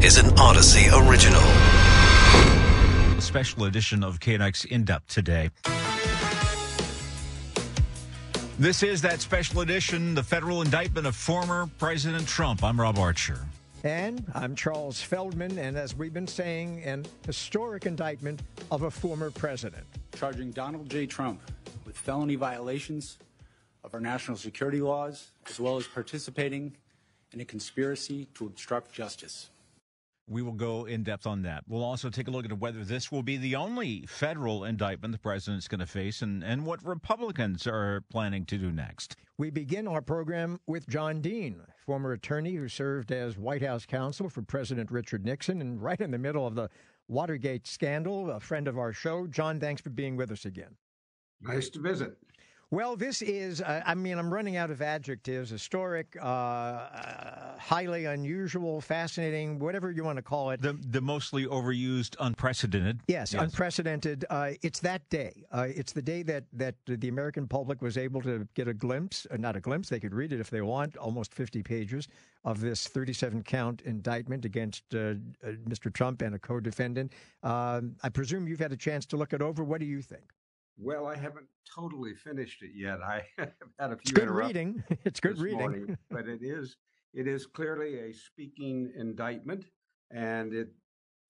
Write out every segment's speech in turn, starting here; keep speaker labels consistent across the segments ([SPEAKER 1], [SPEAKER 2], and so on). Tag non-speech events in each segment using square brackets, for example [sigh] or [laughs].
[SPEAKER 1] is an Odyssey original.
[SPEAKER 2] A special edition of KNX In Depth today. This is that special edition, the federal indictment of former President Trump. I'm Rob Archer.
[SPEAKER 3] And I'm Charles Feldman, and as we've been saying, an historic indictment of a former president.
[SPEAKER 4] Charging Donald J. Trump with felony violations of our national security laws, as well as participating in a conspiracy to obstruct justice.
[SPEAKER 2] We will go in depth on that. We'll also take a look at whether this will be the only federal indictment the president's going to face and, and what Republicans are planning to do next.
[SPEAKER 3] We begin our program with John Dean, former attorney who served as White House counsel for President Richard Nixon and right in the middle of the Watergate scandal, a friend of our show. John, thanks for being with us again.
[SPEAKER 5] Nice to visit.
[SPEAKER 3] Well, this is, uh, I mean, I'm running out of adjectives historic, uh, uh, highly unusual, fascinating, whatever you want to call it.
[SPEAKER 2] The, the mostly overused, unprecedented.
[SPEAKER 3] Yes, yes. unprecedented. Uh, it's that day. Uh, it's the day that, that the American public was able to get a glimpse, uh, not a glimpse, they could read it if they want, almost 50 pages of this 37 count indictment against Mr. Trump and a co defendant. Um, I presume you've had a chance to look it over. What do you think?
[SPEAKER 5] Well, I haven't totally finished it yet. I [laughs] have had a few.
[SPEAKER 3] Good reading. [laughs] It's good reading,
[SPEAKER 5] morning, [laughs] but it is it is clearly a speaking indictment, and it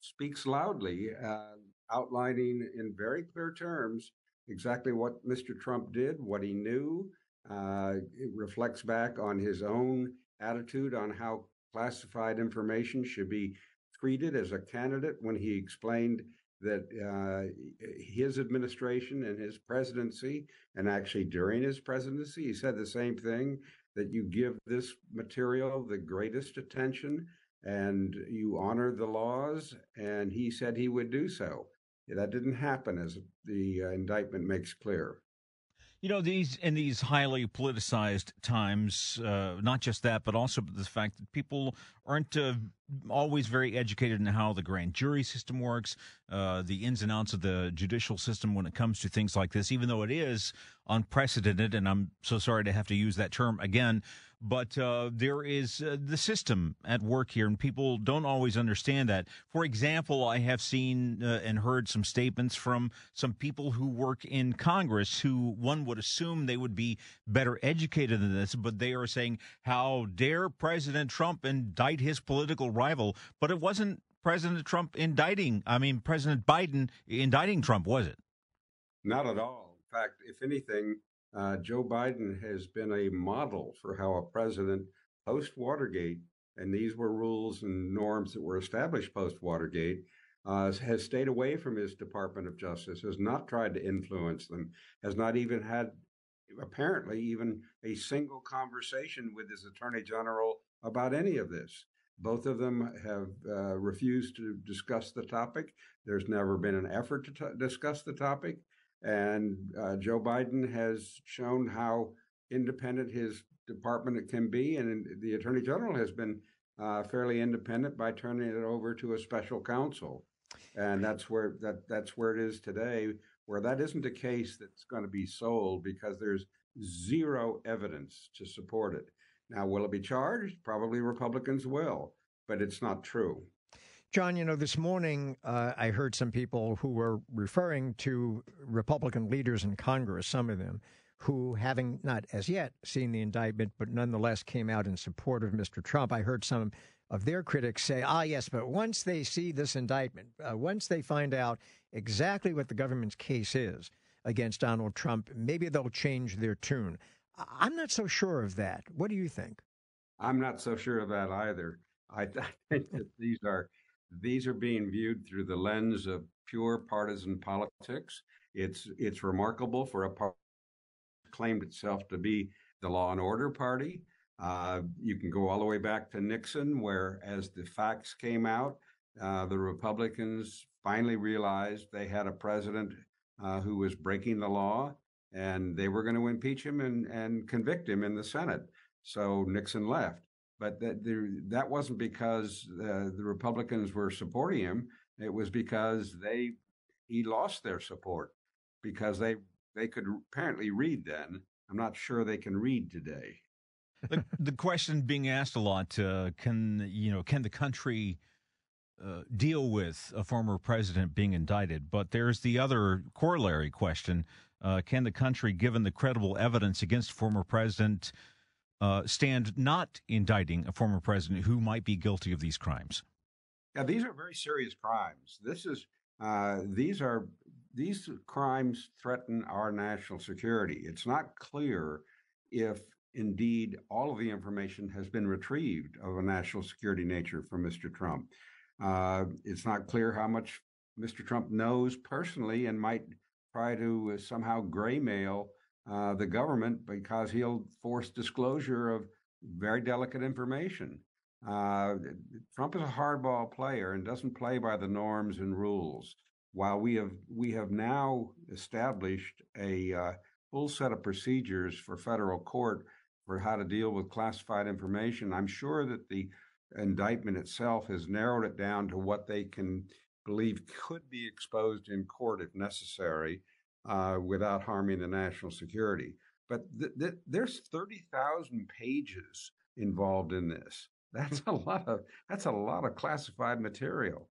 [SPEAKER 5] speaks loudly, uh, outlining in very clear terms exactly what Mr. Trump did, what he knew. Uh, it reflects back on his own attitude on how classified information should be treated as a candidate when he explained that uh, his administration and his presidency, and actually during his presidency, he said the same thing that you give this material the greatest attention and you honor the laws. And he said he would do so. That didn't happen, as the uh, indictment makes clear.
[SPEAKER 2] You know, these in these highly politicized times, uh, not just that, but also the fact that people aren't uh, always very educated in how the grand jury system works, uh, the ins and outs of the judicial system when it comes to things like this, even though it is unprecedented. And I'm so sorry to have to use that term again but uh, there is uh, the system at work here, and people don't always understand that. For example, I have seen uh, and heard some statements from some people who work in Congress who one would assume they would be better educated than this, but they are saying, How dare President Trump indict his political rival? But it wasn't President Trump indicting, I mean, President Biden indicting Trump, was it?
[SPEAKER 5] Not at all. In fact, if anything, uh, Joe Biden has been a model for how a president post Watergate, and these were rules and norms that were established post Watergate, uh, has stayed away from his Department of Justice, has not tried to influence them, has not even had, apparently, even a single conversation with his Attorney General about any of this. Both of them have uh, refused to discuss the topic. There's never been an effort to t- discuss the topic. And uh, Joe Biden has shown how independent his department can be, and the attorney general has been uh, fairly independent by turning it over to a special counsel, and that's where that that's where it is today. Where that isn't a case that's going to be sold because there's zero evidence to support it. Now, will it be charged? Probably Republicans will, but it's not true.
[SPEAKER 3] John, you know, this morning uh, I heard some people who were referring to Republican leaders in Congress, some of them, who, having not as yet seen the indictment, but nonetheless came out in support of Mr. Trump. I heard some of their critics say, ah, yes, but once they see this indictment, uh, once they find out exactly what the government's case is against Donald Trump, maybe they'll change their tune. I'm not so sure of that. What do you think?
[SPEAKER 5] I'm not so sure of that either. I, I think that these are these are being viewed through the lens of pure partisan politics. It's it's remarkable for a party claimed itself to be the law and order party. Uh, you can go all the way back to Nixon, where as the facts came out, uh, the Republicans finally realized they had a president uh, who was breaking the law, and they were going to impeach him and, and convict him in the Senate. So Nixon left but that there, that wasn't because uh, the Republicans were supporting him. It was because they he lost their support because they they could apparently read then. I'm not sure they can read today.
[SPEAKER 2] the, the question being asked a lot: uh, Can you know? Can the country uh, deal with a former president being indicted, but there's the other corollary question: uh, Can the country, given the credible evidence against former president, uh, stand not indicting a former president who might be guilty of these crimes?
[SPEAKER 5] Yeah, these are very serious crimes. This is uh, these are these crimes threaten our national security. It's not clear if indeed all of the information has been retrieved of a national security nature from Mr. Trump. Uh, it's not clear how much Mr. Trump knows personally and might try to somehow graymail uh, the government because he'll force disclosure of very delicate information. Uh, Trump is a hardball player and doesn't play by the norms and rules. While we have we have now established a uh, full set of procedures for federal court for how to deal with classified information, I'm sure that the indictment itself has narrowed it down to what they can believe could be exposed in court if necessary uh, without harming the national security. But th- th- there's 30,000 pages involved in this. That's [laughs] a lot of that's a lot of classified material.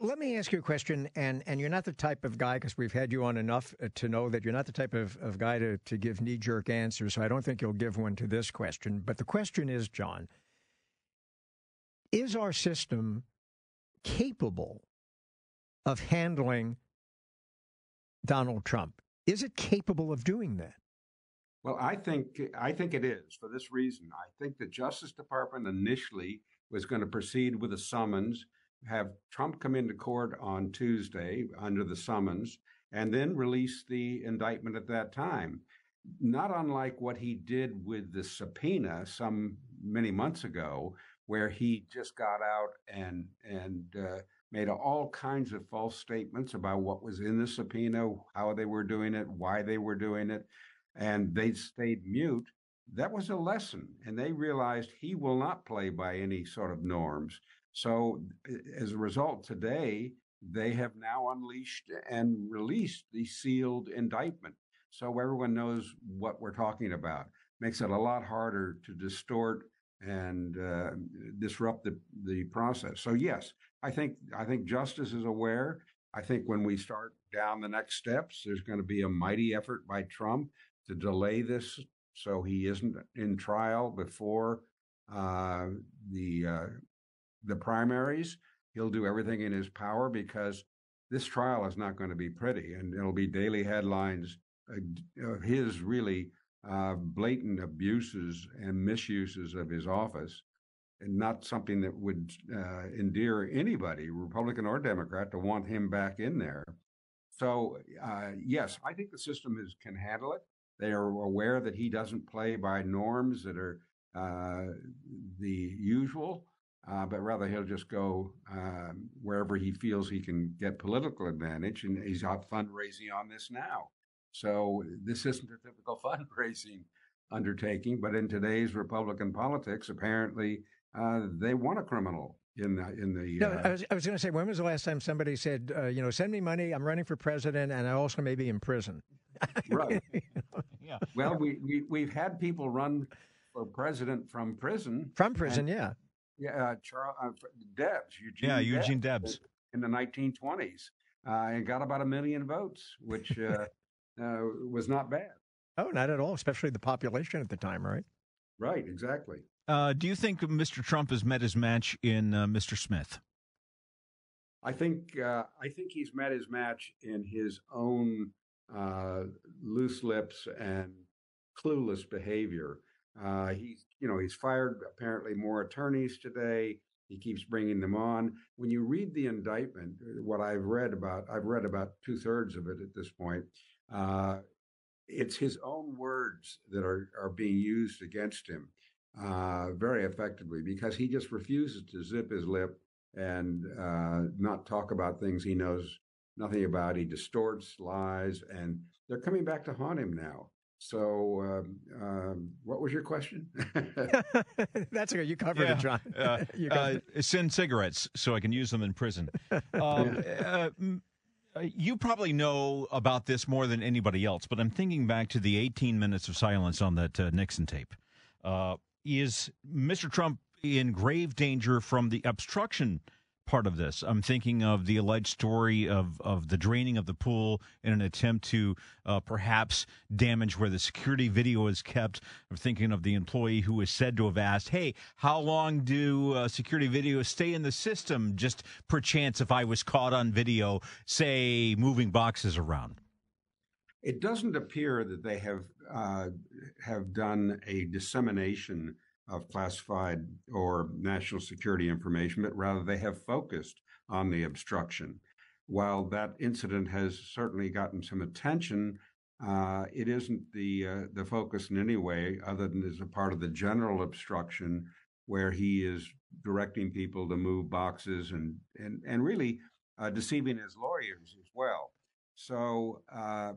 [SPEAKER 3] Let me ask you a question, and, and you're not the type of guy, because we've had you on enough uh, to know that you're not the type of, of guy to, to give knee jerk answers, so I don't think you'll give one to this question. But the question is, John, is our system capable of handling Donald Trump? Is it capable of doing that?
[SPEAKER 5] Well, I think I think it is for this reason. I think the Justice Department initially was going to proceed with a summons, have Trump come into court on Tuesday under the summons, and then release the indictment at that time. Not unlike what he did with the subpoena some many months ago, where he just got out and and uh, made all kinds of false statements about what was in the subpoena, how they were doing it, why they were doing it, and they stayed mute. That was a lesson, and they realized he will not play by any sort of norms. So, as a result, today they have now unleashed and released the sealed indictment. So everyone knows what we're talking about. Makes it a lot harder to distort and uh, disrupt the, the process. So yes, I think I think justice is aware. I think when we start down the next steps, there's going to be a mighty effort by Trump to delay this so he isn't in trial before uh, the uh, the primaries. He'll do everything in his power because this trial is not going to be pretty, and it'll be daily headlines of his really uh, blatant abuses and misuses of his office, and not something that would uh, endear anybody, Republican or Democrat, to want him back in there. So, uh, yes, I think the system is can handle it. They are aware that he doesn't play by norms that are uh, the usual, uh, but rather he'll just go um, wherever he feels he can get political advantage, and he's out fundraising on this now. So this isn't a typical [laughs] fundraising undertaking, but in today's Republican politics, apparently uh, they want a criminal in the in the.
[SPEAKER 3] No, uh, I was, I was going to say, when was the last time somebody said, uh, you know, send me money, I'm running for president, and I also may be in prison. [laughs]
[SPEAKER 5] right. yeah. Well, we, we we've had people run for president from prison.
[SPEAKER 3] From prison,
[SPEAKER 5] and,
[SPEAKER 3] yeah.
[SPEAKER 5] Yeah, uh, Charles uh, Debs,
[SPEAKER 2] Eugene. Yeah, Eugene Debs, Debs.
[SPEAKER 5] in the 1920s, uh, and got about a million votes, which uh, was not bad.
[SPEAKER 3] Oh, not at all, especially the population at the time, right?
[SPEAKER 5] Right, exactly.
[SPEAKER 2] Uh, do you think Mr. Trump has met his match in uh, Mr. Smith?
[SPEAKER 5] I think uh, I think he's met his match in his own uh, loose lips and clueless behavior. Uh, he's you know he's fired apparently more attorneys today. He keeps bringing them on. When you read the indictment, what I've read about, I've read about two thirds of it at this point. Uh, it's his own words that are, are being used against him uh, very effectively because he just refuses to zip his lip and uh, not talk about things he knows nothing about. He distorts, lies, and they're coming back to haunt him now. So, um, um, what was your question? [laughs] [laughs]
[SPEAKER 3] That's okay. You covered yeah. [laughs] it, John. Uh,
[SPEAKER 2] covered uh, send cigarettes so I can use them in prison. Um, uh, uh, you probably know about this more than anybody else, but I'm thinking back to the 18 minutes of silence on that uh, Nixon tape. Uh, is Mr. Trump in grave danger from the obstruction part of this. I'm thinking of the alleged story of, of the draining of the pool in an attempt to uh, perhaps damage where the security video is kept. I'm thinking of the employee who is said to have asked, Hey, how long do uh, security videos stay in the system? Just perchance if I was caught on video, say, moving boxes around.
[SPEAKER 5] It doesn't appear that they have uh, have done a dissemination of classified or national security information, but rather they have focused on the obstruction. While that incident has certainly gotten some attention, uh, it isn't the uh, the focus in any way, other than as a part of the general obstruction, where he is directing people to move boxes and and and really uh, deceiving his lawyers as well. So uh,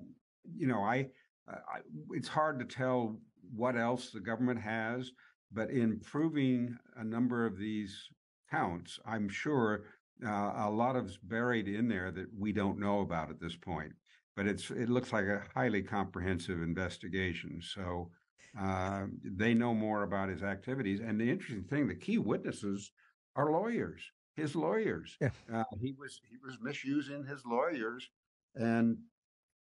[SPEAKER 5] you know, I, I it's hard to tell what else the government has. But in proving a number of these counts, I'm sure uh, a lot of buried in there that we don't know about at this point. But it's it looks like a highly comprehensive investigation. So uh, they know more about his activities. And the interesting thing, the key witnesses are lawyers. His lawyers. Yeah. Uh, he was he was misusing his lawyers, and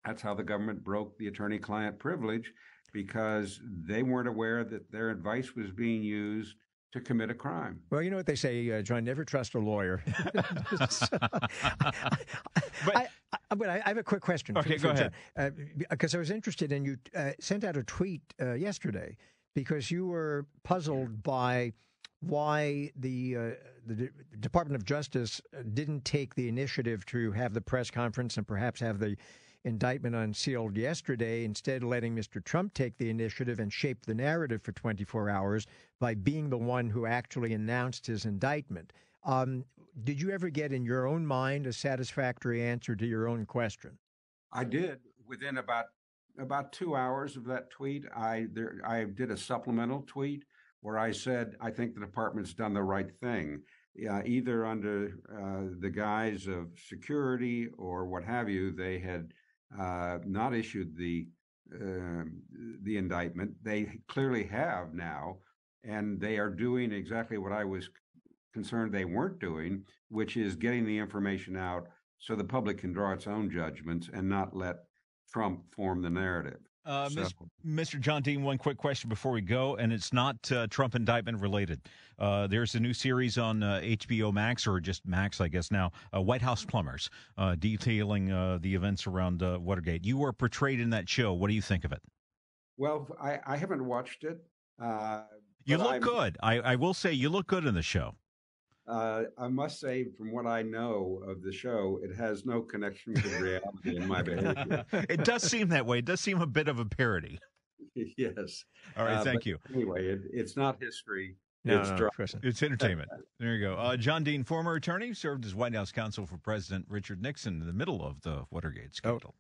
[SPEAKER 5] that's how the government broke the attorney-client privilege because they weren't aware that their advice was being used to commit a crime.
[SPEAKER 3] Well, you know what they say, uh, John, never trust a lawyer. [laughs] but, I, I, but I, have a quick question.
[SPEAKER 2] Okay, for, go ahead.
[SPEAKER 3] Because uh, I was interested in you uh, sent out a tweet uh, yesterday because you were puzzled by why the uh, the D- Department of Justice didn't take the initiative to have the press conference and perhaps have the indictment unsealed yesterday, instead letting Mr. Trump take the initiative and shape the narrative for 24 hours by being the one who actually announced his indictment. Um, did you ever get in your own mind a satisfactory answer to your own question?
[SPEAKER 5] I did. Within about about two hours of that tweet, I there I did a supplemental tweet where I said I think the department's done the right thing, uh, either under uh, the guise of security or what have you. They had not issued the uh, the indictment. They clearly have now, and they are doing exactly what I was concerned they weren't doing, which is getting the information out so the public can draw its own judgments and not let Trump form the narrative.
[SPEAKER 2] Uh, so. Mr. John Dean, one quick question before we go, and it's not uh, Trump indictment related. Uh, there's a new series on HBO uh, Max, or just Max, I guess now, uh, White House Plumbers, uh, detailing the events around Watergate. You were portrayed in that show. What do you think of it?
[SPEAKER 5] Well, I, I haven't watched it.
[SPEAKER 2] you look I'm, good. I, I will say you look good in the show.
[SPEAKER 5] Uh, I must say, from what I know of the show, it has no connection with reality in my behavior. [laughs]
[SPEAKER 2] it does seem that way. It does seem a bit of a parody. [laughs]
[SPEAKER 5] yes.
[SPEAKER 2] All right. Uh, thank you.
[SPEAKER 5] Anyway, it, it's not history.
[SPEAKER 2] No, it's, no, it's entertainment. [laughs] there you go. Uh, John Dean, former attorney, served as White House counsel for President Richard Nixon in the middle of the Watergate scandal.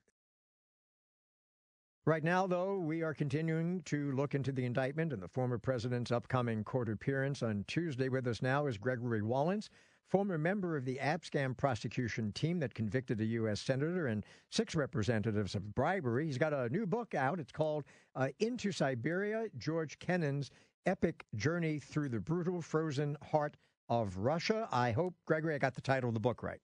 [SPEAKER 3] Right now, though, we are continuing to look into the indictment and the former president's upcoming court appearance on Tuesday. With us now is Gregory Wallance, former member of the Abscam prosecution team that convicted a U.S. senator and six representatives of bribery. He's got a new book out. It's called uh, Into Siberia George Kennan's Epic Journey Through the Brutal Frozen Heart of Russia. I hope, Gregory, I got the title of the book right.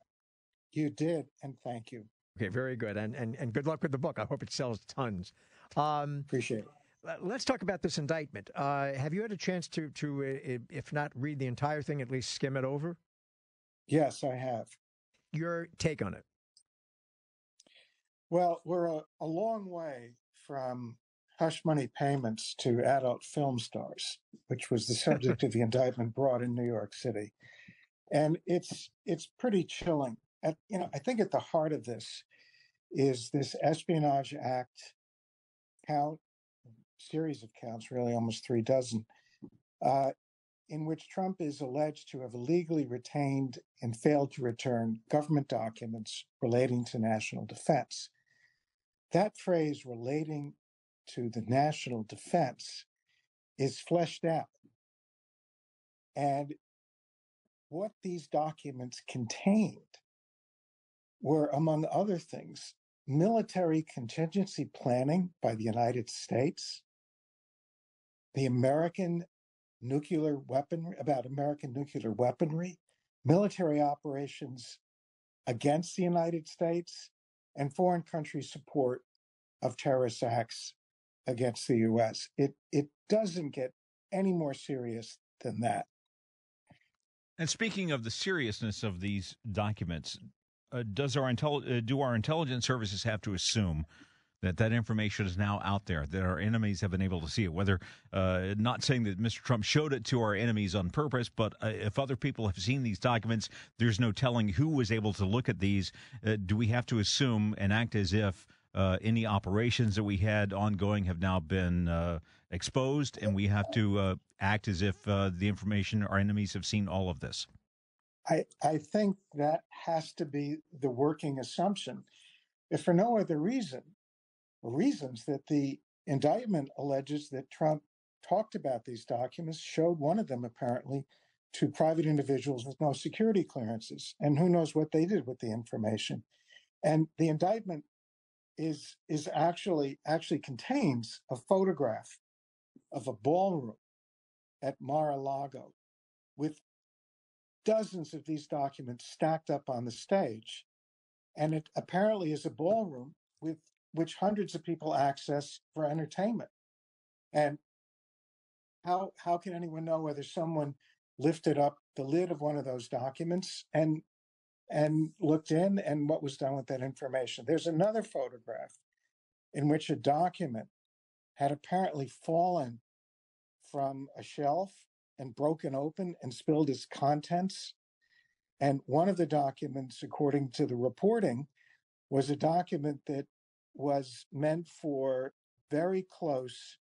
[SPEAKER 6] You did, and thank you.
[SPEAKER 3] Okay, very good, and and and good luck with the book. I hope it sells tons. Um,
[SPEAKER 6] Appreciate it.
[SPEAKER 3] Let's talk about this indictment. Uh, have you had a chance to to, uh, if not read the entire thing, at least skim it over?
[SPEAKER 6] Yes, I have.
[SPEAKER 3] Your take on it?
[SPEAKER 6] Well, we're a, a long way from hush money payments to adult film stars, which was the subject of the [laughs] indictment brought in New York City, and it's it's pretty chilling at, you know, I think at the heart of this is this Espionage Act count, series of counts, really almost three dozen, uh, in which Trump is alleged to have illegally retained and failed to return government documents relating to national defense. That phrase, relating to the national defense, is fleshed out. And what these documents contained were, among other things, military contingency planning by the United States, the American nuclear weaponry, about American nuclear weaponry military operations against the United States and foreign country support of terrorist acts against the U.S. It it doesn't get any more serious than that.
[SPEAKER 2] And speaking of the seriousness of these documents, uh, does our intel- uh, do our intelligence services have to assume that that information is now out there that our enemies have been able to see it? Whether uh, not saying that mr trump showed it to our enemies on purpose but uh, if other people have seen these documents there's no telling who was able to look at these. Uh, do we have to assume and act as if uh, any operations that we had ongoing have now been exposed and we have to act as if the information our enemies have seen all of this
[SPEAKER 6] I, I think that has to be the working assumption. If for no other reason, reasons that the indictment alleges that Trump talked about these documents, showed one of them apparently to private individuals with no security clearances, and who knows what they did with the information. And the indictment is is actually actually contains a photograph of a ballroom at Mar-a-Lago with dozens of these documents stacked up on the stage. And it apparently is a ballroom with which hundreds of people access for entertainment. And how how can anyone know whether someone lifted up the lid of one of those documents and and looked in and what was done with that information? There's another photograph in which a document had apparently fallen from a shelf and broken open and spilled its contents. And one of the documents, according to the reporting, was a document that was meant for very close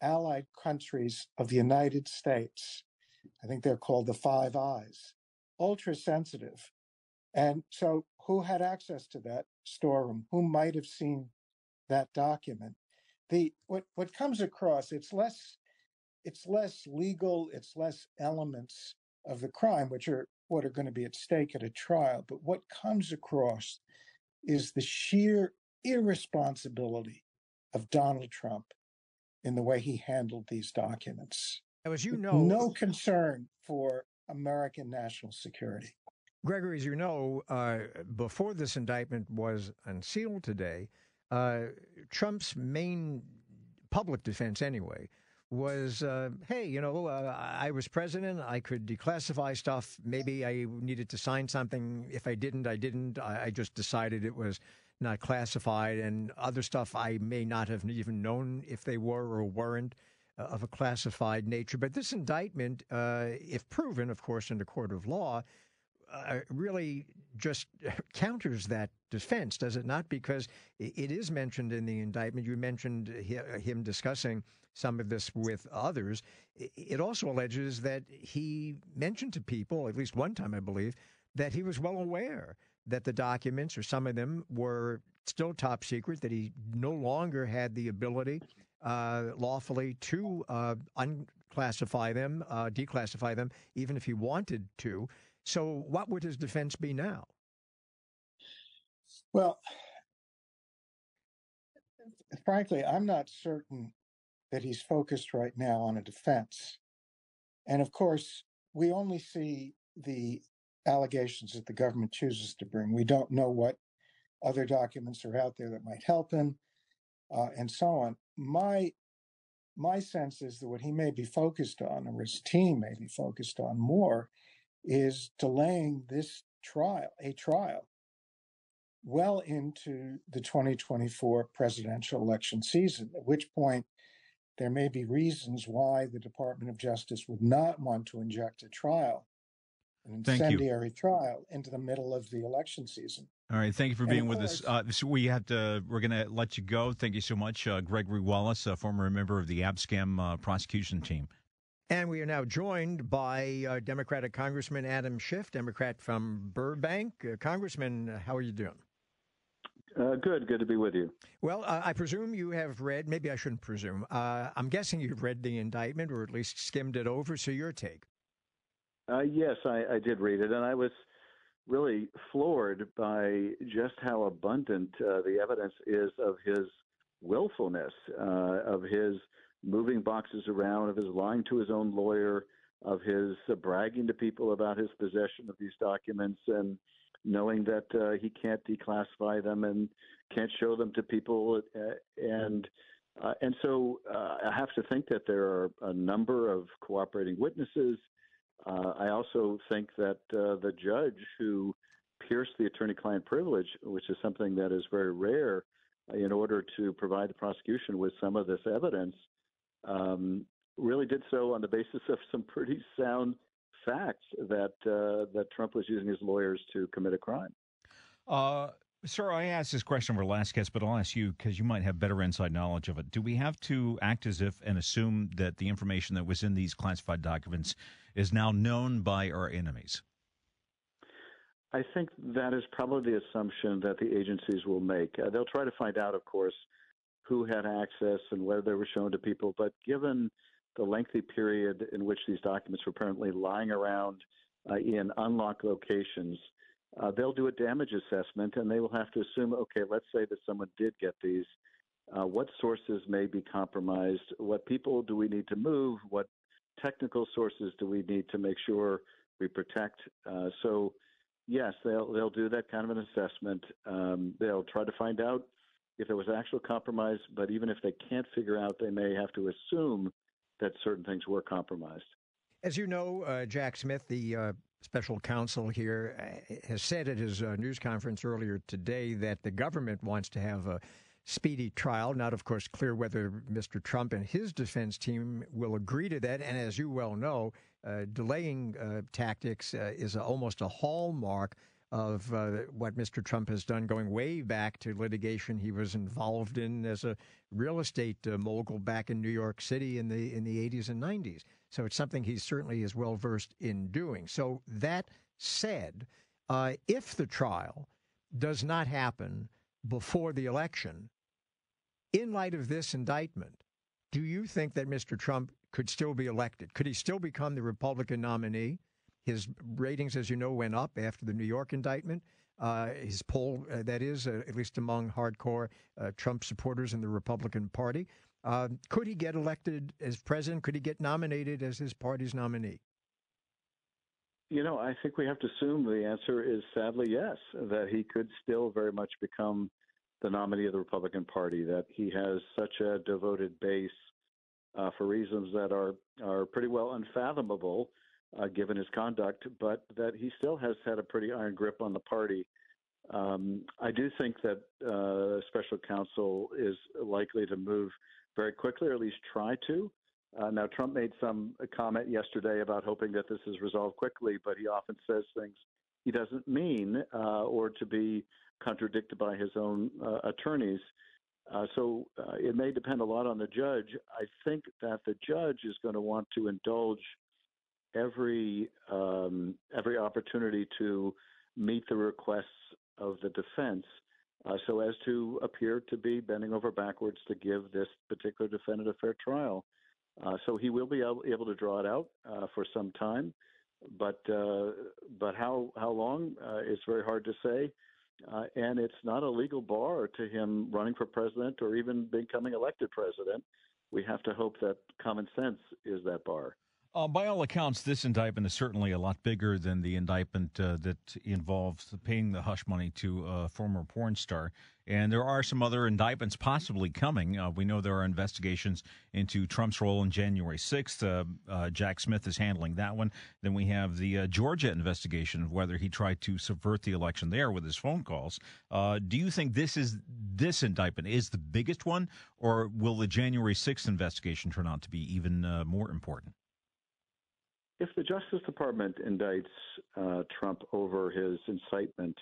[SPEAKER 6] allied countries of the United States. I think they're called the Five Eyes, ultra sensitive. And so, who had access to that storeroom? Who might have seen that document? The what what comes across it's less it's less legal, it's less elements of the crime, which are what are going to be at stake at a trial. But what comes across is the sheer irresponsibility of Donald Trump in the way he handled these documents.
[SPEAKER 3] As you know,
[SPEAKER 6] no concern for American national security.
[SPEAKER 3] Gregory, as you know, uh, before this indictment was unsealed today, uh, Trump's main public defense, anyway, was, uh, hey, you know, uh, I was president. I could declassify stuff. Maybe I needed to sign something. If I didn't, I didn't. I, I just decided it was not classified, and other stuff I may not have even known if they were or weren't uh, of a classified nature. But this indictment, uh, if proven, of course, in the court of law, uh, really just [laughs] counters that defense, does it not? Because it is mentioned in the indictment. You mentioned him discussing some of this with others. It also alleges that he mentioned to people, at least one time, I believe, that he was well aware that the documents, or some of them, were still top secret, that he no longer had the ability uh, lawfully to uh, unclassify them, uh, declassify them, even if he wanted to. So, what would his defense be now?
[SPEAKER 6] Well, frankly, I'm not certain that he's focused right now on a defense. And of course, we only see the allegations that the government chooses to bring. We don't know what other documents are out there that might help him, uh, and so on. My my sense is that what he may be focused on, or his team may be focused on more, is delaying this trial, a trial, well into the 2024 presidential election season, at which point there may be reasons why the Department of Justice would not want to inject a trial, an incendiary trial, into the middle of the election season.
[SPEAKER 2] All right, thank you for being with us. Uh, so we have to. We're going to let you go. Thank you so much, uh, Gregory Wallance, a former member of the Abscam uh, prosecution team.
[SPEAKER 3] And we are now joined by uh, Democratic Congressman Adam Schiff, Democrat from Burbank. Uh, Congressman, how are you doing?
[SPEAKER 7] Uh, good, good to be with you.
[SPEAKER 3] Well, uh, I presume you have read, maybe I shouldn't presume. Uh, I'm guessing you've read the indictment or at least skimmed it over. So, your take?
[SPEAKER 7] Uh, yes, I, I, did read it, and I was really floored by just how abundant uh, the evidence is of his willfulness, uh, of his moving boxes around, of his lying to his own lawyer, of his uh, bragging to people about his possession of these documents and knowing that uh, he can't declassify them and can't show them to people uh, and uh, and so uh, I have to think that there are a number of cooperating witnesses. Uh, I also think that the judge who pierced the attorney-client privilege, which is something that is very rare, in order to provide the prosecution with some of this evidence, um, really did so on the basis of some pretty sound facts that uh, that Trump was using his lawyers to commit a crime.
[SPEAKER 2] Uh, sir, I asked this question for last guest, but I'll ask you because you might have better inside knowledge of it. Do we have to act as if and assume that the information that was in these classified documents is now known by our enemies?
[SPEAKER 7] I think that is probably the assumption that the agencies will make. Uh, they'll try to find out, of course, who had access and whether they were shown to people. But given the lengthy period in which these documents were apparently lying around uh, in unlocked locations, uh, they'll do a damage assessment and they will have to assume okay, let's say that someone did get these. Uh, what sources may be compromised? What people do we need to move? What technical sources do we need to make sure we protect? Uh, so, yes, they'll they'll do that kind of an assessment. Um, they'll try to find out if there was actual compromise, but even if they can't figure out, they may have to assume that certain things were compromised.
[SPEAKER 3] As you know, uh, Jack Smith, the uh, special counsel here, uh, has said at his uh, news conference earlier today that the government wants to have a speedy trial. Not, of course, clear whether Mr. Trump and his defense team will agree to that. And as you well know, uh, delaying tactics is almost a hallmark of uh, what Mr. Trump has done, going way back to litigation he was involved in as a real estate uh, mogul back in New York City in the in the 80s and 90s. So it's something he certainly is well versed in doing. So that said, uh, if the trial does not happen before the election, in light of this indictment, do you think that Mr. Trump could still be elected? Could he still become the Republican nominee? His ratings, as you know, went up after the New York indictment. Uh, his poll, uh, that is, uh, at least among hardcore uh, Trump supporters in the Republican Party. Uh, could he get elected as president? Could he get nominated as his party's nominee?
[SPEAKER 7] You know, I think we have to assume the answer is sadly yes, that he could still very much become the nominee of the Republican Party, that he has such a devoted base uh, for reasons that are, are pretty well unfathomable uh, given his conduct, but that he still has had a pretty iron grip on the party. Um, I do think that uh, special counsel is likely to move very quickly, or at least try to. Uh, now, Trump made some comment yesterday about hoping that this is resolved quickly, but he often says things he doesn't mean uh, or to be contradicted by his own uh, attorneys. Uh, so uh, it may depend a lot on the judge. I think that the judge is going to want to indulge every um, every opportunity to meet the requests of the defense, uh, so as to appear to be bending over backwards to give this particular defendant a fair trial. Uh, so he will be able, able to draw it out uh, for some time, but uh, but how how long uh, is very hard to say. Uh, and it's not a legal bar to him running for president or even becoming elected president. We have to hope that common sense is that bar.
[SPEAKER 2] Uh, by all accounts, this indictment is certainly a lot bigger than the indictment uh, that involves paying the hush money to a former porn star. And there are some other indictments possibly coming. Uh, we know there are investigations into Trump's role in January 6th. Uh, uh, Jack Smith is handling that one. Then we have the uh, Georgia investigation of whether he tried to subvert the election there with his phone calls. do you think this is this indictment is the biggest one, or will the January 6th investigation turn out to be even more important?
[SPEAKER 7] If the Justice Department indicts uh, Trump over his incitement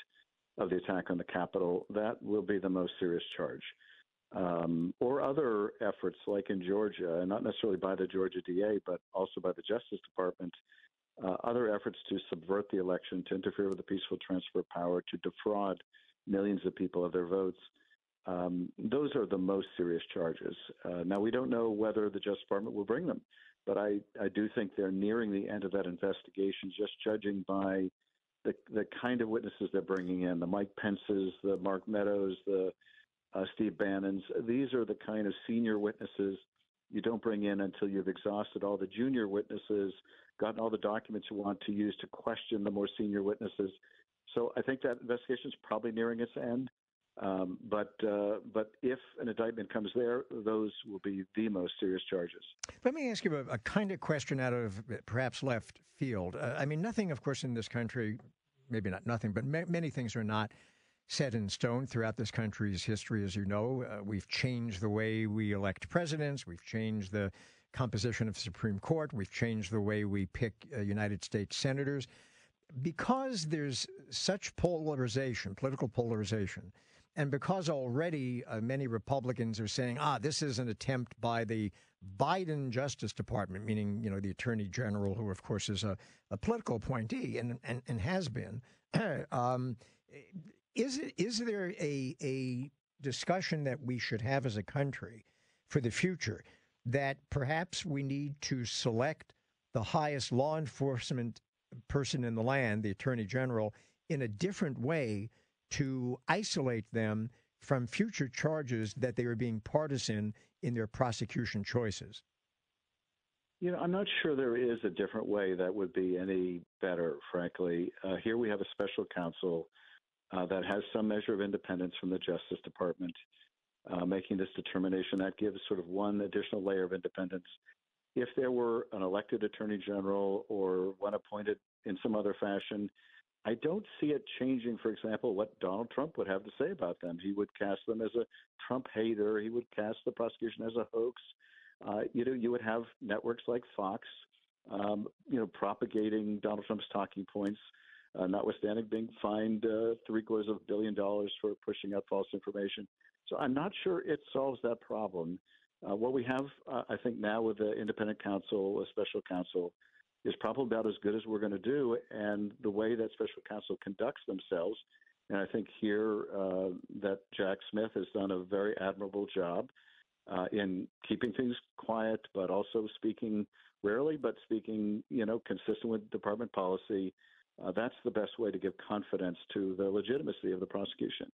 [SPEAKER 7] of the attack on the Capitol, that will be the most serious charge. Um, or other efforts, like in Georgia, and not necessarily by the Georgia DA, but also by the Justice Department, uh, other efforts to subvert the election, to interfere with the peaceful transfer of power, to defraud millions of people of their votes. Um, those are the most serious charges. Uh, now, we don't know whether the Justice Department will bring them but I, I do think they're nearing the end of that investigation, just judging by the, the kind of witnesses they're bringing in the Mike Pences, the Mark Meadows, the uh, Steve Bannons. These are the kind of senior witnesses you don't bring in until you've exhausted all the junior witnesses, gotten all the documents you want to use to question the more senior witnesses. So I think that investigation is probably nearing its end. Um, but uh, but if an indictment comes there, those will be the most serious charges.
[SPEAKER 3] Let me ask you a, a kind of question out of perhaps left field. Uh, I mean, nothing, of course, in this country, maybe not nothing, but ma- many things are not set in stone throughout this country's history. As you know, uh, we've changed the way we elect presidents. We've changed the composition of the Supreme Court. We've changed the way we pick uh, United States senators. Because there's such polarization, political polarization, and because already uh, many Republicans are saying, ah, this is an attempt by the Biden Justice Department, meaning, you know, the Attorney General, who, of course, is a, a political appointee and, and, and has been, [clears throat] um, is, it, is there a, a discussion that we should have as a country for the future that perhaps we need to select the highest law enforcement person in the land, the Attorney General, in a different way to isolate them from future charges that they are being partisan in their prosecution choices?
[SPEAKER 7] You know, I'm not sure there is a different way that would be any better, frankly. Uh, here we have a special counsel uh, that has some measure of independence from the Justice Department, uh, making this determination. That gives sort of one additional layer of independence. If there were an elected attorney general or one appointed in some other fashion, I don't see it changing, for example, what Donald Trump would have to say about them. He would cast them as a Trump hater. He would cast the prosecution as a hoax. Uh, you know, you would have networks like Fox, um, you know, propagating Donald Trump's talking points, uh, notwithstanding being fined uh, three quarters of a billion dollars for pushing out false information. So I'm not sure it solves that problem. Uh, what we have, uh, I think, now with the independent counsel, a special counsel, is probably about as good as we're going to do. And the way that special counsel conducts themselves, and I think here uh, that Jack Smith has done a very admirable job uh, in keeping things quiet, but also speaking rarely, but speaking, you know, consistent with department policy. Uh, that's the best way to give confidence to the legitimacy of the prosecution.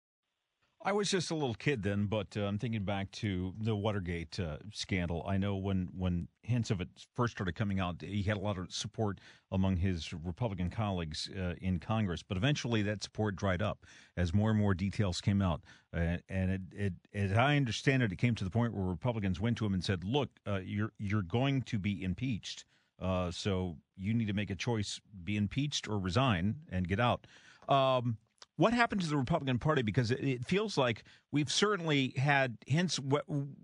[SPEAKER 2] I was just a little kid then, but uh, I'm thinking back to the Watergate uh, scandal. I know when when hints of it first started coming out, he had a lot of support among his Republican colleagues uh, in Congress, but eventually that support dried up as more and more details came out. and it, it, as I understand it, it came to the point where Republicans went to him and said, "Look, uh, you're you're going to be impeached, uh, so you need to make a choice: be impeached or resign and get out." Um, what happened to the Republican Party? Because it feels like we've certainly had hints,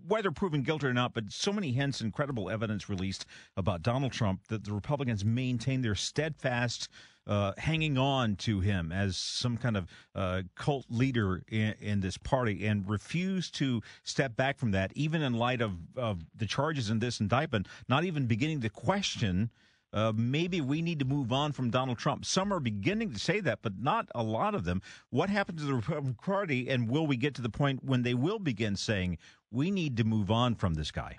[SPEAKER 2] whether proven guilty or not, but so many hints and credible evidence released about Donald Trump that the Republicans maintain their steadfast uh, hanging on to him as some kind of uh, cult leader in, in, this party and refuse to step back from that, even in light of, of the charges in this indictment, not even beginning to question uh, maybe we need to move on from Donald Trump. Some are beginning to say that, but not a lot of them. What happened to the Republican Party, and will we get to the point when they will begin saying we need to move on from this guy?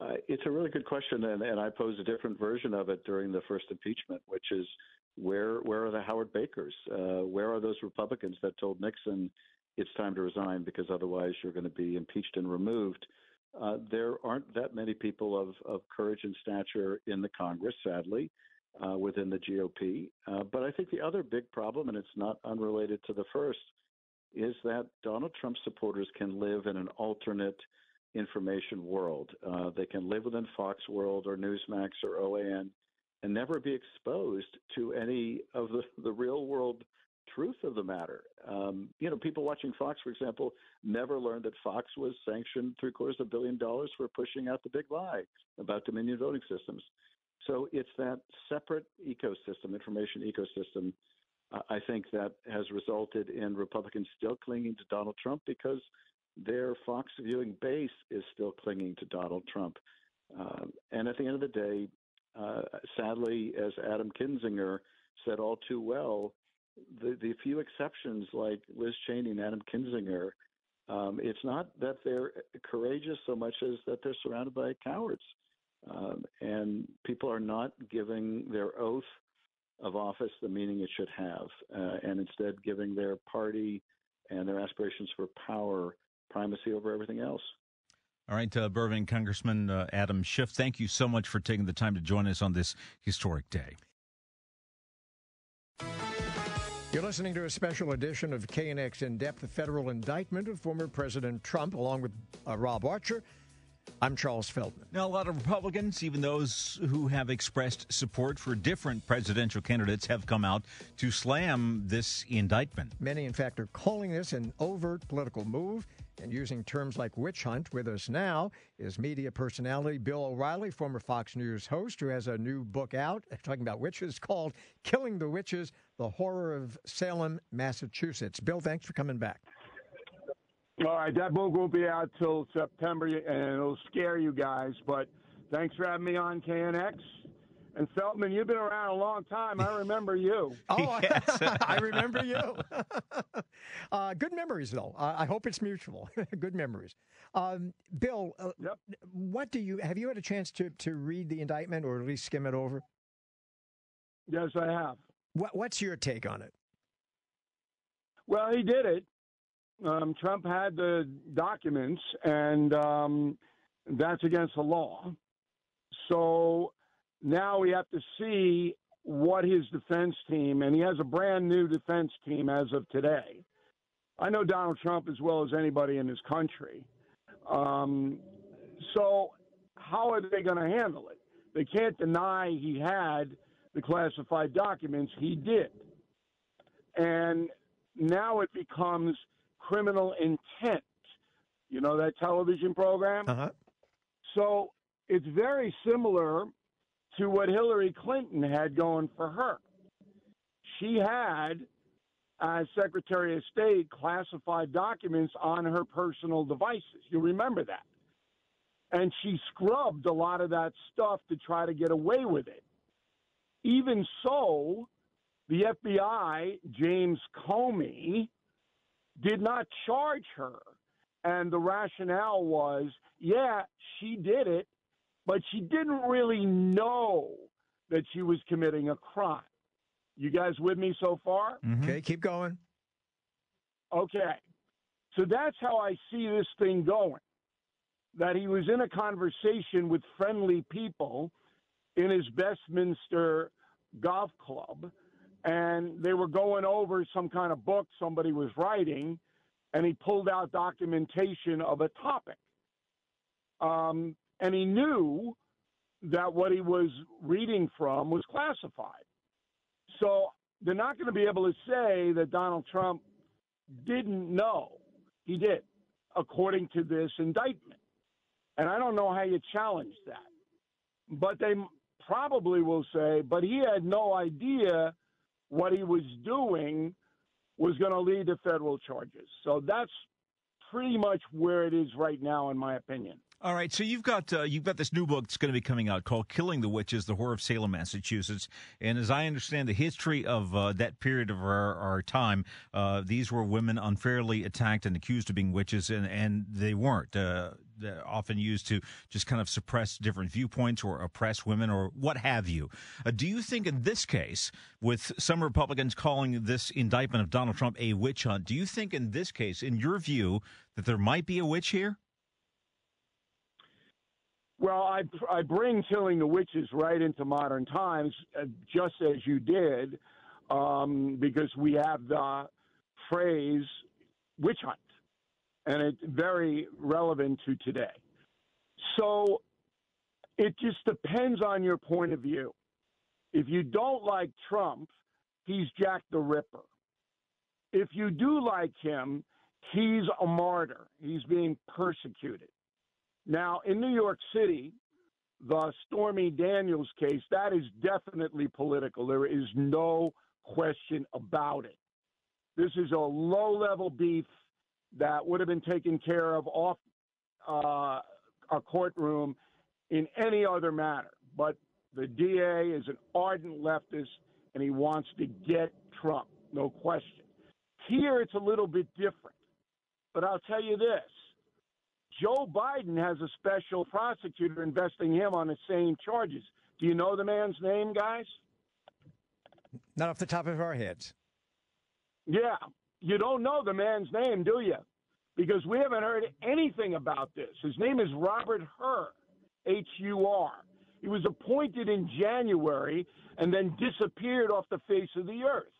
[SPEAKER 7] Uh, it's a really good question, and, and I posed a different version of it during the first impeachment, which is where where are the Howard Bakers? Uh, where are those Republicans that told Nixon it's time to resign because otherwise you're going to be impeached and removed? Uh, there aren't that many people of, of courage and stature in the Congress, sadly, uh, within the GOP. Uh, but I think the other big problem, and it's not unrelated to the first, is that Donald Trump supporters can live in an alternate information world. Uh, they can live within Fox World or Newsmax or OAN and never be exposed to any of the, the real world truth of the matter. Um, you know, people watching Fox, for example, never learned that Fox was sanctioned three quarters of a billion dollars for pushing out the big lie about Dominion voting systems. So it's that separate ecosystem, information ecosystem, uh, I think that has resulted in Republicans still clinging to Donald Trump because their Fox viewing base is still clinging to Donald Trump. Um, and at the end of the day, uh, sadly, as Adam Kinzinger said all too well, the, the few exceptions like Liz Cheney and Adam Kinzinger, um, it's not that they're courageous so much as that they're surrounded by cowards. Um, and people are not giving their oath of office the meaning it should have, uh, and instead giving their party and their aspirations for power primacy over everything else.
[SPEAKER 2] All right, uh, Burbank Congressman uh, Adam Schiff, thank you so much for taking the time to join us on this historic day.
[SPEAKER 3] You're listening to a special edition of KNX In Depth, the federal indictment of former President Trump, along with uh, Rob Archer. I'm Charles Feldman.
[SPEAKER 2] Now, a lot of Republicans, even those who have expressed support for different presidential candidates, have come out to slam this indictment.
[SPEAKER 3] Many, in fact, are calling this an overt political move and using terms like witch hunt. With us now is media personality Bill O'Reilly, former Fox News host, who has a new book out [laughs] talking about witches called Killing the Witches The Horror of Salem, Massachusetts. Bill, thanks for coming back.
[SPEAKER 8] All right, that book won't be out till September, and it'll scare you guys. But thanks for having me on KNX. And Feldman, you've been around a long time. I remember you. [laughs]
[SPEAKER 3] oh, yes. [laughs] I remember you. [laughs] uh, good memories, though. Uh, I hope it's mutual. good memories. Um, Bill, uh,
[SPEAKER 8] yep.
[SPEAKER 3] what do you have? You had a chance to to read the indictment, or at least skim it over?
[SPEAKER 8] Yes, I have.
[SPEAKER 3] What, what's your take on it?
[SPEAKER 8] Well, he did it. Um, Trump had the documents, and um, that's against the law. So now we have to see what his defense team, and he has a brand new defense team as of today. I know Donald Trump as well as anybody in this country. Um, so, how are they going to handle it? They can't deny he had the classified documents. He did. And now it becomes criminal intent. You know that television program?
[SPEAKER 3] Uh-huh.
[SPEAKER 8] So it's very similar to what Hillary Clinton had going for her. She had, as Secretary of State, classified documents on her personal devices. You remember that. And she scrubbed a lot of that stuff to try to get away with it. Even so, the FBI, James Comey, did not charge her. And the rationale was yeah, she did it, but she didn't really know that she was committing a crime. You guys with me so far?
[SPEAKER 3] Mm-hmm. Okay, keep going.
[SPEAKER 8] Okay. So that's how I see this thing going. That he was in a conversation with friendly people in his Bedminster golf club, and they were going over some kind of book somebody was writing, and he pulled out documentation of a topic. Um, and he knew that what he was reading from was classified. So they're not going to be able to say that Donald Trump didn't know. He did, according to this indictment. And I don't know how you challenge that. But they probably will say, but he had no idea what he was doing was going to lead to federal charges. So that's pretty much where it is right now, in my opinion.
[SPEAKER 2] All right, so you've got uh, you've got this new book that's going to be coming out called "Killing the Witches: The Horror of Salem, Massachusetts." And as I understand the history of uh, that period of our, our time, uh, these were women unfairly attacked and accused of being witches, and and they weren't. Uh, often used to just kind of suppress different viewpoints or oppress women or what have you. Uh, do you think in this case, with some Republicans calling this indictment of Donald Trump a witch hunt, do you think in this case, in your view, that there might be a witch here?
[SPEAKER 8] Well, I, I bring killing the witches right into modern times, uh, just as you did, um, because we have the phrase witch hunt, and it's very relevant to today. So it just depends on your point of view. If you don't like Trump, he's Jack the Ripper. If you do like him, he's a martyr. He's being persecuted. Now, in New York City, the Stormy Daniels case, that is definitely political. There is no question about it. This is a low level beef that would have been taken care of off uh, a courtroom in any other manner. But the DA is an ardent leftist and he wants to get Trump, no question. Here it's a little bit different. But I'll tell you this Joe Biden has a special prosecutor investing him on the same charges. Do you know the man's name, guys?
[SPEAKER 3] Not off the top of our heads.
[SPEAKER 8] Yeah. You don't know the man's name, do you? because we haven't heard anything about this. His name is Robert Hur, H U R. He was appointed in January and then disappeared off the face of the earth.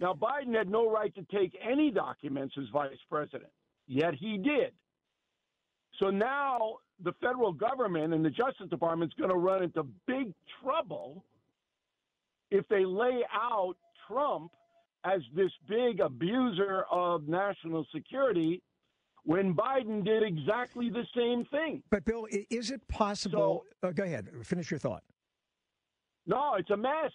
[SPEAKER 8] Now, Biden had no right to take any documents as vice president, yet he did. So now the federal government and the Justice Department is going to run into big trouble if they lay out Trump as this big abuser of national security when Biden did exactly the same thing.
[SPEAKER 3] But, Bill, is it possible? So, uh, go ahead, finish your thought.
[SPEAKER 8] No, it's a mess.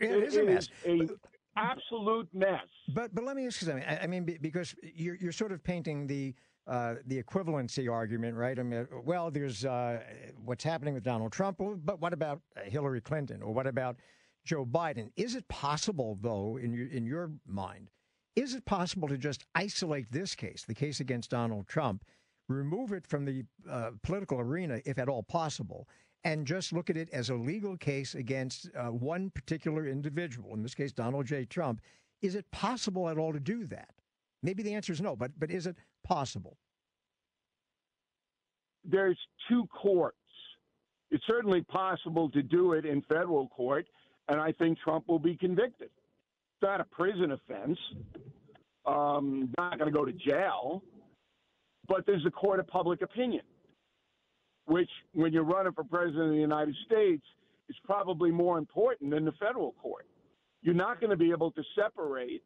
[SPEAKER 3] it, it is a mess.
[SPEAKER 8] Is a absolute mess.
[SPEAKER 3] But but let me ask you something. I, I mean, because you're you're sort of painting the uh, the equivalency argument, right? I mean, well, there's uh, what's happening with Donald Trump, but what about Hillary Clinton, or what about Joe Biden? Is it possible, though, in your in your mind, is it possible to just isolate this case, the case against Donald Trump, remove it from the uh, political arena, if at all possible, and just look at it as a legal case against uh, one particular individual, in this case, Donald J. Trump. Is it possible at all to do that? Maybe the answer is no, but but is it possible?
[SPEAKER 8] There's two courts. It's certainly possible to do it in federal court, and I think Trump will be convicted. It's not a prison offense. Um, not going to go to jail, but there's a court of public opinion which, when you're running for president of the United States, is probably more important than the federal court. You're not going to be able to separate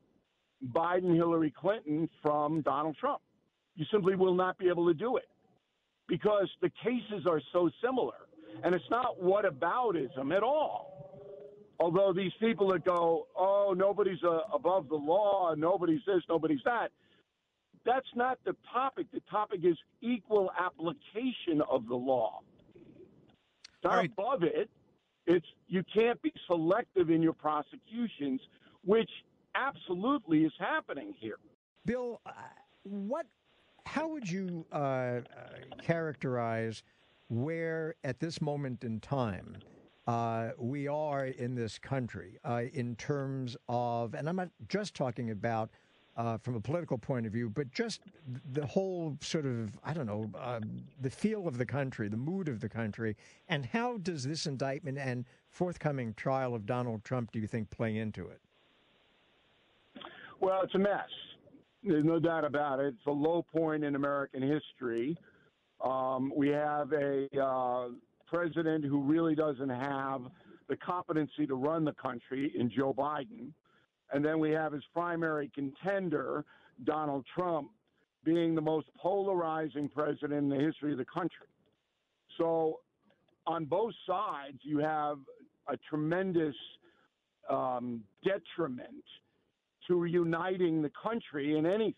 [SPEAKER 8] Biden, Hillary Clinton from Donald Trump. You simply will not be able to do it because the cases are so similar. And it's not whataboutism at all. Although these people that go, oh, nobody's uh, above the law, nobody's this, nobody's that, that's not the topic. The topic is equal application of the law. Not right. above it. It's you can't be selective in your prosecutions, which absolutely is happening here.
[SPEAKER 3] Bill, uh, what? How would you uh, uh, characterize where, at this moment in time, uh, we are in this country uh, in terms of, and I'm not just talking about uh, from a political point of view, but just the whole sort of, I don't know, uh, the feel of the country, the mood of the country. And how does this indictment and forthcoming trial of Donald Trump, do you think, play into it?
[SPEAKER 8] Well, it's a mess. There's no doubt about it. It's a low point in American history. Um, we have a uh, president who really doesn't have the competency to run the country in Joe Biden. And then we have his primary contender, Donald Trump, being the most polarizing president in the history of the country. So, on both sides, you have a tremendous um, detriment to uniting the country in anything.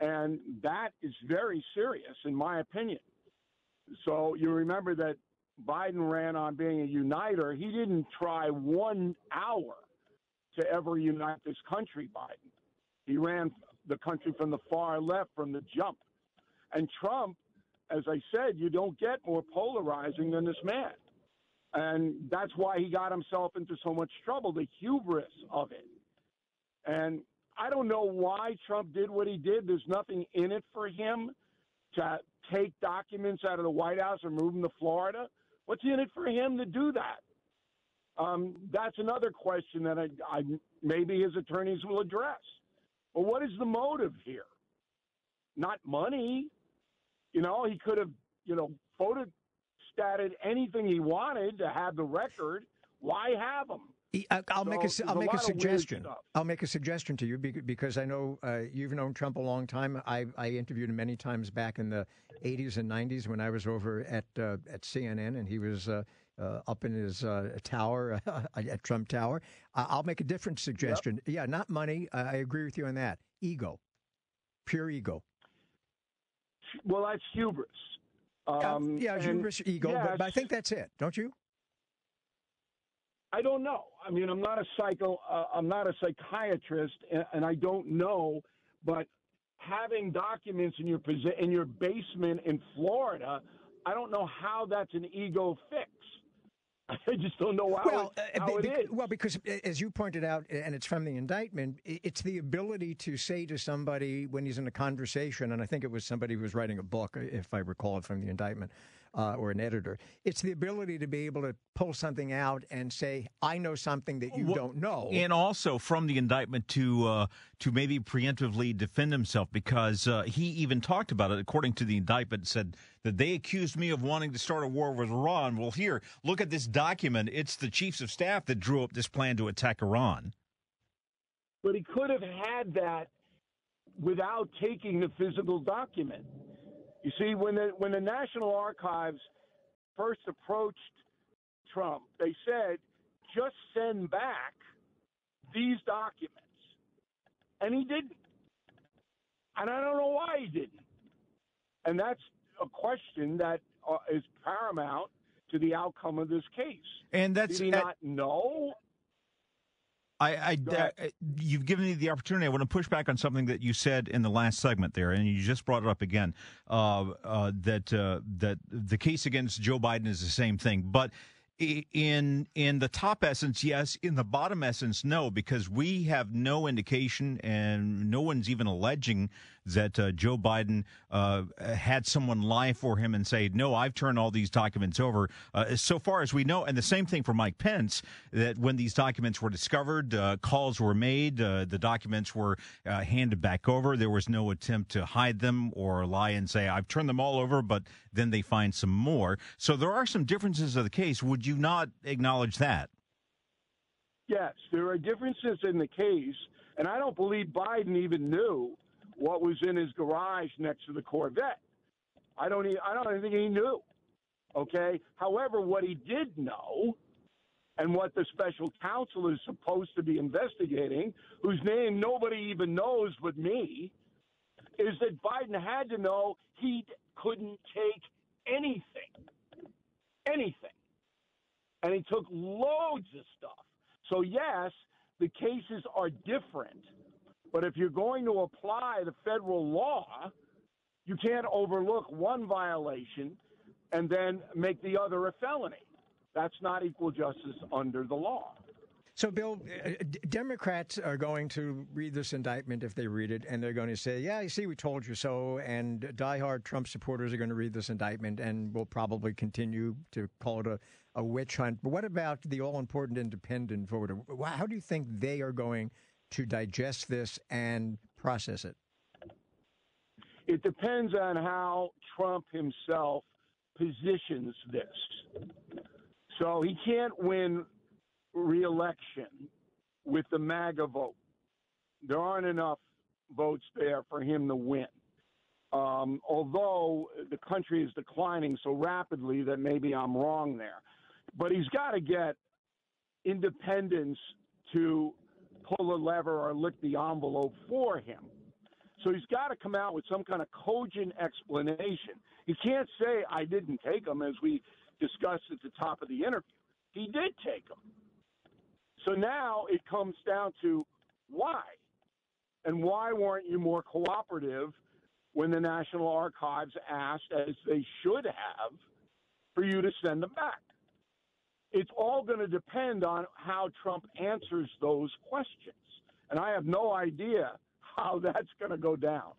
[SPEAKER 8] And that is very serious, in my opinion. So, you remember that Biden ran on being a uniter. He didn't try one hour to ever unite this country, Biden. He ran the country from the far left from the jump. And Trump, as I said, you don't get more polarizing than this man. And that's why he got himself into so much trouble, the hubris of it. And I don't know why Trump did what he did. There's nothing in it for him to take documents out of the White House and move them to Florida. What's in it for him to do that? Um, that's another question that I, I, maybe his attorneys will address. But what is the motive here? Not money. You know, he could have, you know, photostated anything he wanted to have the record. Why have them?
[SPEAKER 3] I'll so make a I'll make a, a suggestion. I'll make a suggestion to you because I know uh, you've known Trump a long time. I, I interviewed him many times back in the 80s and 90s when I was over at uh, at CNN and he was uh, uh, up in his uh, tower [laughs] at Trump Tower. I'll make a different suggestion. Yep. Yeah, not money. I agree with you on that. Ego, pure ego.
[SPEAKER 8] Well, that's hubris.
[SPEAKER 3] Um, yeah, hubris, ego, yeah, but, but, I think that's it, don't you?
[SPEAKER 8] I don't know. I mean, I'm not a psycho. Uh, I'm not a psychiatrist, and, and I don't know. But having documents in your in your basement in Florida, I don't know how that's an ego fix. [laughs] I just don't know how,
[SPEAKER 3] well,
[SPEAKER 8] it,
[SPEAKER 3] uh,
[SPEAKER 8] how
[SPEAKER 3] be,
[SPEAKER 8] it is.
[SPEAKER 3] Well, because as you pointed out, and it's from the indictment, it's the ability to say to somebody when he's in a conversation, and I think it was somebody who was writing a book, uh, if I recall it from the indictment, uh, or an editor. It's the ability to be able to pull something out and say, "I know something that you
[SPEAKER 2] well,
[SPEAKER 3] don't know,"
[SPEAKER 2] and also from the indictment to uh, to maybe preemptively defend himself because uh, he even talked about it. According to the indictment, said that they accused me of wanting to start a war with Iran. Well, here, look at this document. It's the chiefs of staff that drew up this plan to attack Iran.
[SPEAKER 8] But he could have had that without taking the physical document. You see, when the when the National Archives first approached Trump, they said, "Just send back these documents," and he didn't. And I don't know why he didn't. And that's a question that uh, is paramount to the outcome of this case.
[SPEAKER 2] And that's
[SPEAKER 8] Did he not know?
[SPEAKER 2] I, I, uh, you've given me the opportunity. I want to push back on something that you said in the last segment there, and you just brought it up again. Uh, uh, that uh, that the case against Joe Biden is the same thing, but in in the top essence, yes. In the bottom essence, no, because we have no indication, and no one's even alleging that uh, Joe Biden uh, had someone lie for him and say, "No, I've turned all these documents over." Uh, so far as we know, and the same thing for Mike Pence, that when these documents were discovered, uh, calls were made, uh, the documents were uh, handed back over. There was no attempt to hide them or lie and say, "I've turned them all over," but then they find some more. So there are some differences of the case. Would you not acknowledge that?
[SPEAKER 8] Yes, there are differences in the case, and I don't believe Biden even knew what was in his garage next to the Corvette. I don't. even, I don't think he knew. Okay. However, what he did know, and what the special counsel is supposed to be investigating, whose name nobody even knows but me, is that Biden had to know he couldn't take anything, anything, and he took loads of stuff. So yes, the cases are different but if you're going to apply the federal law, you can't overlook one violation and then make the other a felony. That's not equal justice under the law.
[SPEAKER 3] So, Bill, uh, Democrats are going to read this indictment if they read it, and they're going to say, Yeah, you see, we told you so. And diehard Trump supporters are going to read this indictment and will probably continue to call it a, a witch hunt. But what about the all important independent voter? How do you think they are going to digest this and process it?
[SPEAKER 8] It depends on how Trump himself positions this. So he can't win reelection with the MAGA vote. There aren't enough votes there for him to win. Um, although the country is declining so rapidly that maybe I'm wrong there. But he's got to get independents to pull a lever or lick the envelope for him. So he's got to come out with some kind of cogent explanation. He can't say, I didn't take them, as we discussed at the top of the interview. He did take them. So now it comes down to why? And why weren't you more cooperative when the National Archives asked, as they should have, for you to send them back? It's all going to depend on how Trump answers those questions. And I have no idea how [laughs] that's going to go down.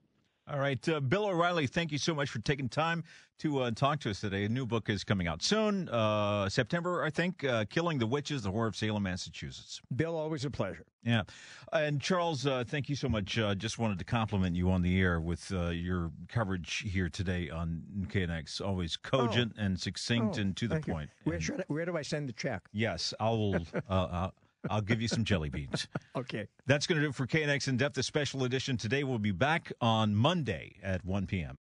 [SPEAKER 2] All right. Uh, Bill O'Reilly, thank you so much for taking time to uh, talk to us today. A new book is coming out soon, uh, September, I think, uh, Killing the Witches, The Horror of Salem, Massachusetts.
[SPEAKER 3] Bill, always a pleasure.
[SPEAKER 2] Yeah. And Charles, uh, thank you so much. Uh, just wanted to compliment you on the air with your coverage here today on KNX. Always cogent oh. and succinct
[SPEAKER 3] oh,
[SPEAKER 2] and to the point.
[SPEAKER 3] Where, I, where, do I send the check?
[SPEAKER 2] Yes, I'll. I'll give you some jelly beans. [laughs]
[SPEAKER 3] okay.
[SPEAKER 2] That's going to do it for KNX In Depth, a special edition. Today we'll be back on Monday at 1 p.m.